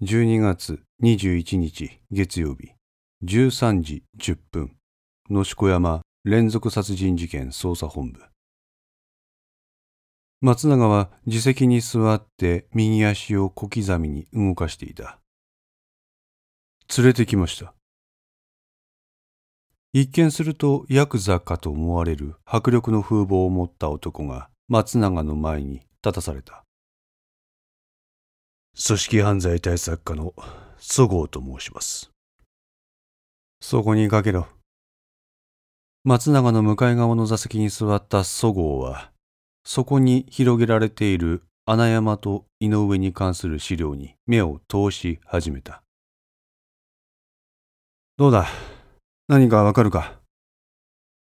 12月21日月曜日13時10分野子山連続殺人事件捜査本部。松永は自席に座って右足を小刻みに動かしていた。連れてきました。一見するとヤクザかと思われる迫力の風貌を持った男が松永の前に立たされた。組織犯罪対策課のそごうと申します。そこにかけろ。松永の向かい側の座席に座ったそごうは、そこに広げられている穴山と井上に関する資料に目を通し始めた。どうだ？何かわかるか？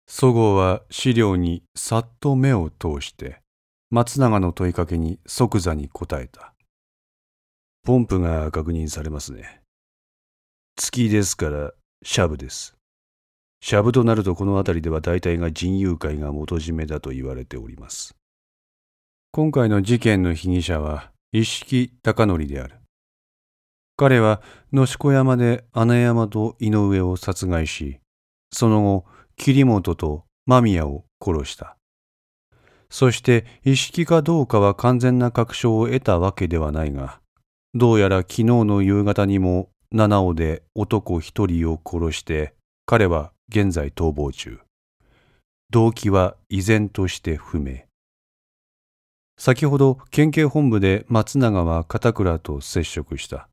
そごうは資料にさっと目を通して、松永の問いかけに即座に答えた。ポンプが確認されますね。月ですから、シャブです。シャブとなるとこの辺りでは大体が人友会が元締めだと言われております。今回の事件の被疑者は一色高則である。彼は野子山で穴山と井上を殺害し、その後、桐本と間宮を殺した。そして一色かどうかは完全な確証を得たわけではないが、どうやら昨日の夕方にも七尾で男一人を殺して彼は現在逃亡中。動機は依然として不明。先ほど県警本部で松永は片倉と接触した。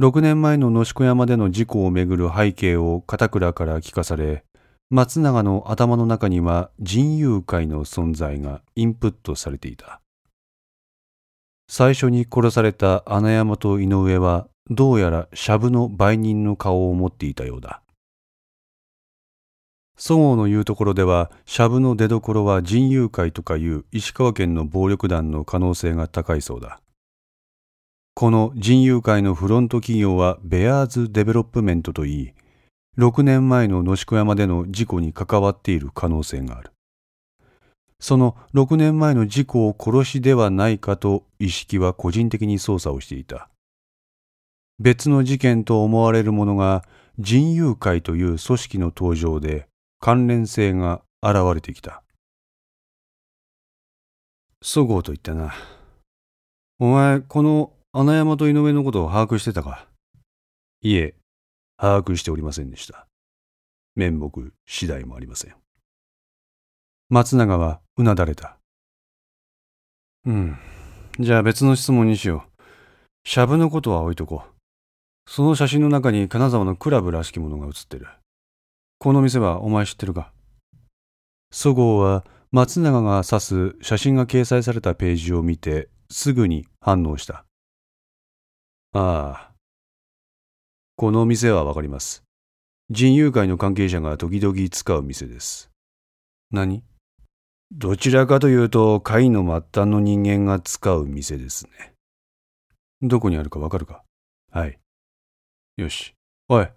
6年前の野子山での事故をめぐる背景を片倉から聞かされ、松永の頭の中には人友会の存在がインプットされていた。最初に殺された穴山と井上はどうやらシャブの売人の顔を持っていたようだ。そごうの言うところでは、シャブの出所は人友会とかいう石川県の暴力団の可能性が高いそうだ。この仁熊会のフロント企業はベアーズデベロップメントといい、6年前の熨子山での事故に関わっている可能性がある。その6年前の事故を殺しではないかと一色は個人的に捜査をしていた。別の事件と思われるものが仁熊会という組織の登場で関連性が現れてきた。そごうと言ったな。お前、この穴山と井上のことを把握してたか？いえ、把握しておりませんでした。面目次第もありません。松永はうなだれた。うん。じゃあ別の質問にしよう。シャブのことは置いとこう。その写真の中に金沢のクラブらしきものが写ってる。この店はお前知ってるか？そごうは松永が指す写真が掲載されたページを見てすぐに反応した。ああ。この店はわかります。人友会の関係者が時々使う店です。何？どちらかというと、会の末端の人間が使う店ですね。どこにあるかわかるか？はい。よし。おい。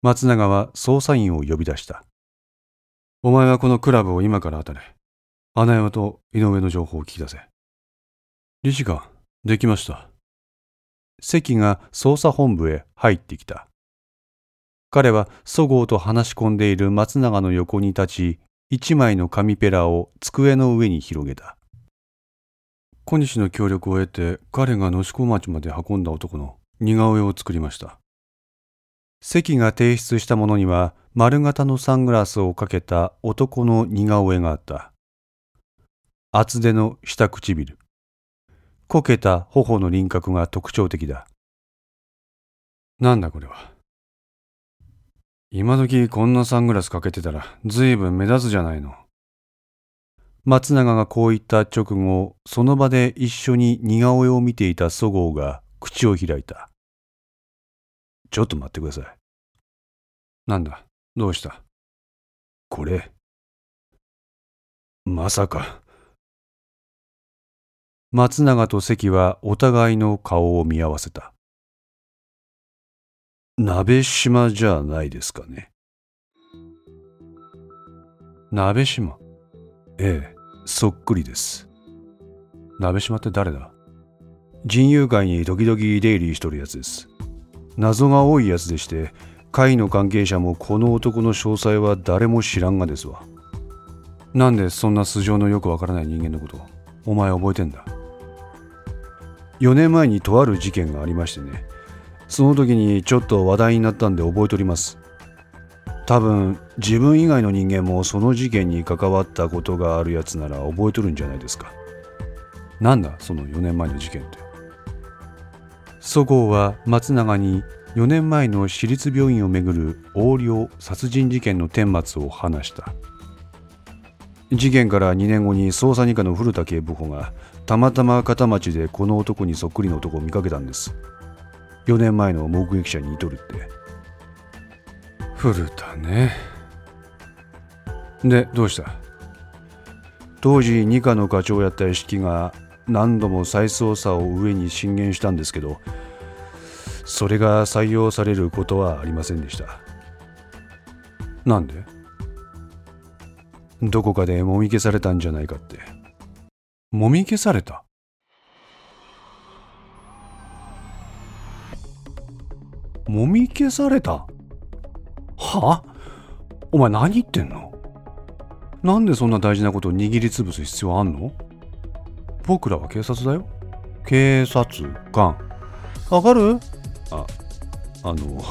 松永は捜査員を呼び出した。お前はこのクラブを今から当たれ。穴山と井上の情報を聞き出せ。理事官、できました。関が捜査本部へ入ってきた。彼はそごうと話し込んでいる松永の横に立ち、一枚の紙ペラを机の上に広げた。小西の協力を得て彼が野子町まで運んだ男の似顔絵を作りました。関が提出したものには丸型のサングラスをかけた男の似顔絵があった。厚手の下唇。こけた頬の輪郭が特徴的だ。なんだこれは？今時こんなサングラスかけてたら随分目立つじゃないの。松永がこう言った直後、その場で一緒に似顔絵を見ていたそごうが口を開いた。ちょっと待ってください。なんだ？どうした？これ？まさか。松永と関はお互いの顔を見合わせた。鍋島じゃないですかね。鍋島。ええ、そっくりです。鍋島って誰だ？人友会に時々出入りしとるやつです。謎が多いやつでして会の関係者もこの男の詳細は誰も知らんがですわ。なんでそんな素性のよくわからない人間のことお前覚えてんだ？4年前にとある事件がありましてね。その時にちょっと話題になったんで覚えております。多分自分以外の人間もその事件に関わったことがあるやつなら覚えとるんじゃないですか。なんだその4年前の事件って。そごうは松永に4年前の私立病院をめぐる横領殺人事件の顛末を話した。事件から2年後に捜査二課の古田警部補がたまたま片町でこの男にそっくりの男を見かけたんです。4年前の目撃者に似とるって。古田ね。でどうした？当時二課の課長やった屋敷が何度も再捜査を上に進言したんですけどそれが採用されることはありませんでした。なんで？どこかでもみ消されたんじゃないかって。もみ消された？もみ消された？は？お前何言ってんの？なんでそんな大事なことを握りつぶす必要あんの？僕らは警察だよ。警察官。わかる？ああの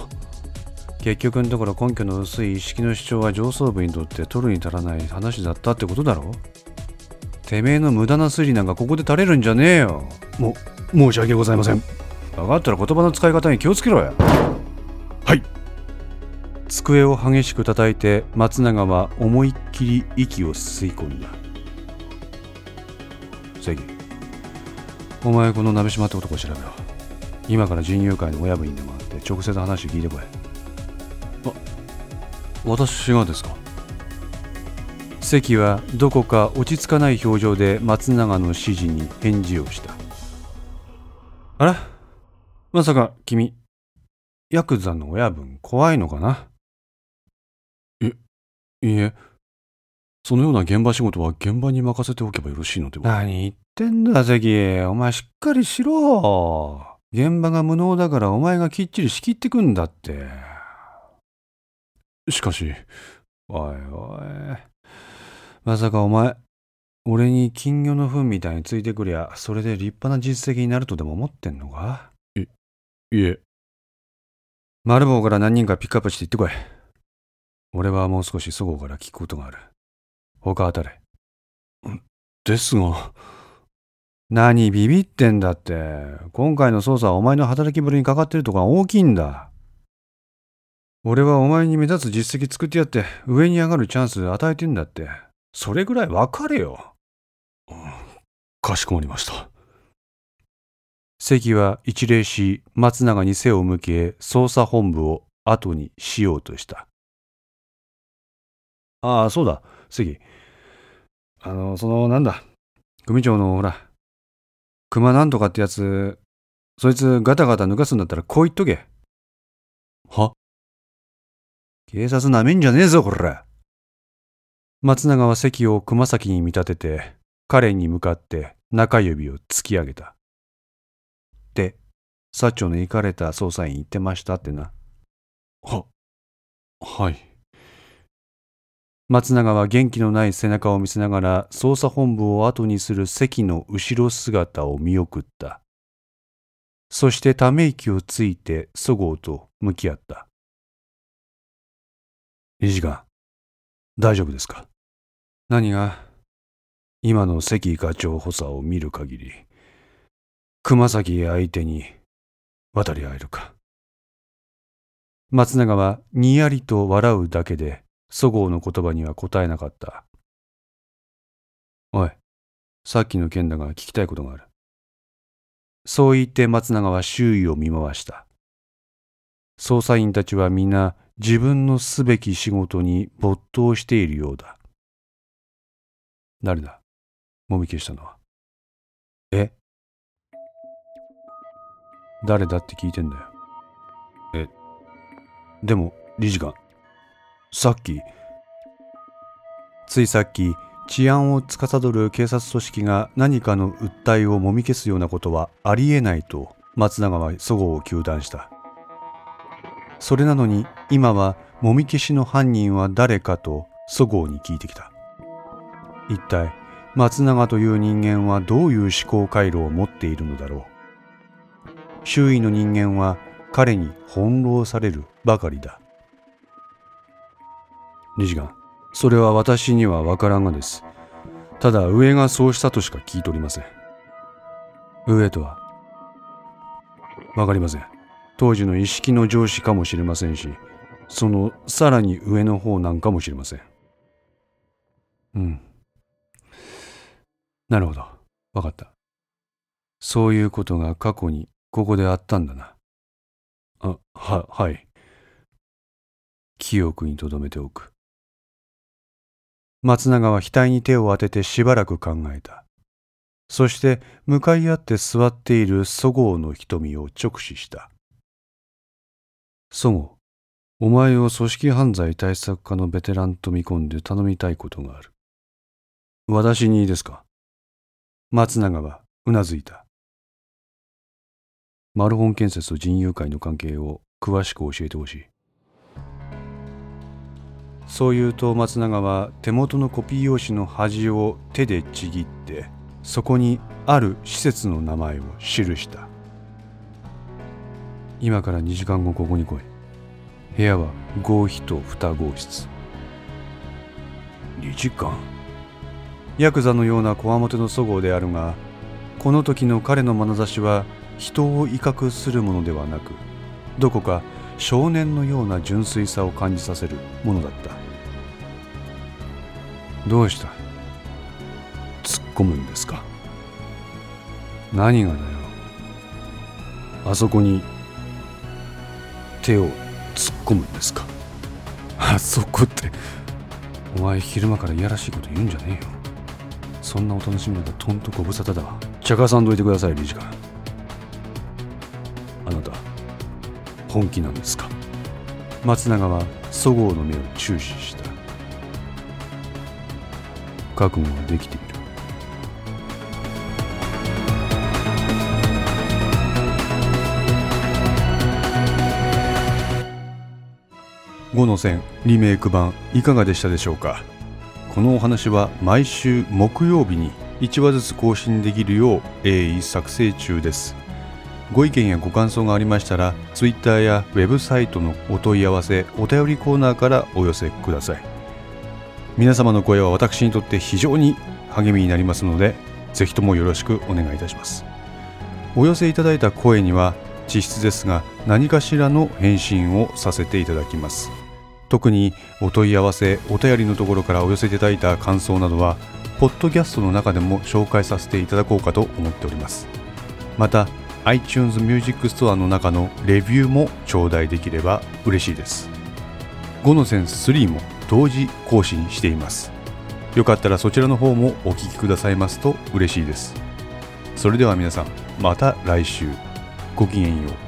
結局のところ根拠の薄い意識の主張は上層部にとって取るに足らない話だったってことだろ？てめえの無駄な推理なんかここで垂れるんじゃねえよ。も申し訳ございません分かったら言葉の使い方に気をつけろや。はい。机を激しく叩いて松永は思いっきり息を吸い込んだ。関お前この鍋島って男を調べろ。今から人友会の親分にでも会って直接話聞いてこい。あ私がですか？関はどこか落ち着かない表情で松永の指示に返事をした。あらまさか君ヤクザの親分怖いのかな？いいいえ。そのような現場仕事は現場に任せておけばよろしいのでは？何言ってんだ関お前しっかりしろ。現場が無能だからお前がきっちり仕切ってくんだって。しかしおいおい。まさかお前俺に金魚の糞みたいについてくりゃそれで立派な実績になるとでも思ってんのか？いいえ丸棒から何人かピックアップして行ってこい。俺はもう少しそごうから聞くことがある。他当たれですが。何ビビってんだって。今回の捜査はお前の働きぶりにかかってるとこが大きいんだ。俺はお前に目立つ実績作ってやって上に上がるチャンス与えてんだって。それぐらい分かれよ、かしこまりました関は一礼し松永に背を向け捜査本部を後にしようとした。ああそうだ。関あのそのなんだ？組長のほら熊なんとかってやつそいつガタガタ抜かすんだったらこう言っとけ。は？警察なめんじゃねえぞこら。松永は関を熊崎に見立てて彼に向かって中指を突き上げた。で薩長の行かれた捜査員言ってましたってな。ははい。松永は元気のない背中を見せながら捜査本部を後にする関の後ろ姿を見送った。そしてため息をついてそごうと向き合った。理事官大丈夫ですか？何が？今の関課長補佐を見る限り熊崎相手に渡り合えるか。松永はにやりと笑うだけでそごうの言葉には答えなかった。おいさっきの件だが聞きたいことがある。そう言って松永は周囲を見回した。捜査員たちは皆自分のすべき仕事に没頭しているようだ。誰だ？もみ消したのは。え？誰だって聞いてんだよ。え、でも、理事官、さっき、ついさっき、治安を司る警察組織が何かの訴えをもみ消すようなことはありえないと松永はそごうを糾弾した。それなのに今はもみ消しの犯人は誰かとそごうに聞いてきた。一体松永という人間はどういう思考回路を持っているのだろう。周囲の人間は彼に翻弄されるばかりだ。理事官それは私には分からんがです。ただ上がそうしたとしか聞いておりません。上とは分かりません。当時の意識の上司かもしれませんしそのさらに上の方なんかもしれません。うん。なるほど。分かった。そういうことが過去にここであったんだなあははい記憶に留めておく松永は額に手を当ててしばらく考えた。そして向かい合って座っているそごうの瞳を直視した。そごう、お前を組織犯罪対策課のベテランと見込んで頼みたいことがある。私にいいですか？松永はうなずいた。マルホン建設と人友会の関係を詳しく教えてほしい。そう言うと松永は手元のコピー用紙の端を手でちぎってそこにある施設の名前を記した。今から2時間後ここに来い。部屋は合皮と2号室。2時間。ヤクザのようなこわもてのそごうであるがこの時の彼の眼差しは人を威嚇するものではなくどこか少年のような純粋さを感じさせるものだった。どうした？突っ込むんですか？何がだよ？あそこに手を突っ込むんですか？あそこってお前昼間からいやらしいこと言うんじゃねえよ。そんなお楽しみなんかとんとご無沙汰だわ。茶化さんどいてください理事官。本気なんですか？松永はそごうの目を注視した。覚悟はできている。5の線リメイク版いかがでしたでしょうか？このお話は毎週木曜日に1話ずつ更新できるよう鋭意作成中です。ご意見やご感想がありましたら Twitter やウェブサイトのお問い合わせお便りコーナーからお寄せください。皆様の声は私にとって非常に励みになりますのでぜひともよろしくお願いいたします。お寄せいただいた声には実質ですが何かしらの返信をさせていただきます。特にお問い合わせお便りのところからお寄せいただいた感想などはポッドキャストの中でも紹介させていただこうかと思っております。また iTunes Music Store の中のレビューも頂戴できれば嬉しいです。5のセンス3も同時更新しています。よかったらそちらの方もお聴きくださいますと嬉しいです。それでは皆さんまた来週。ごきげんよう。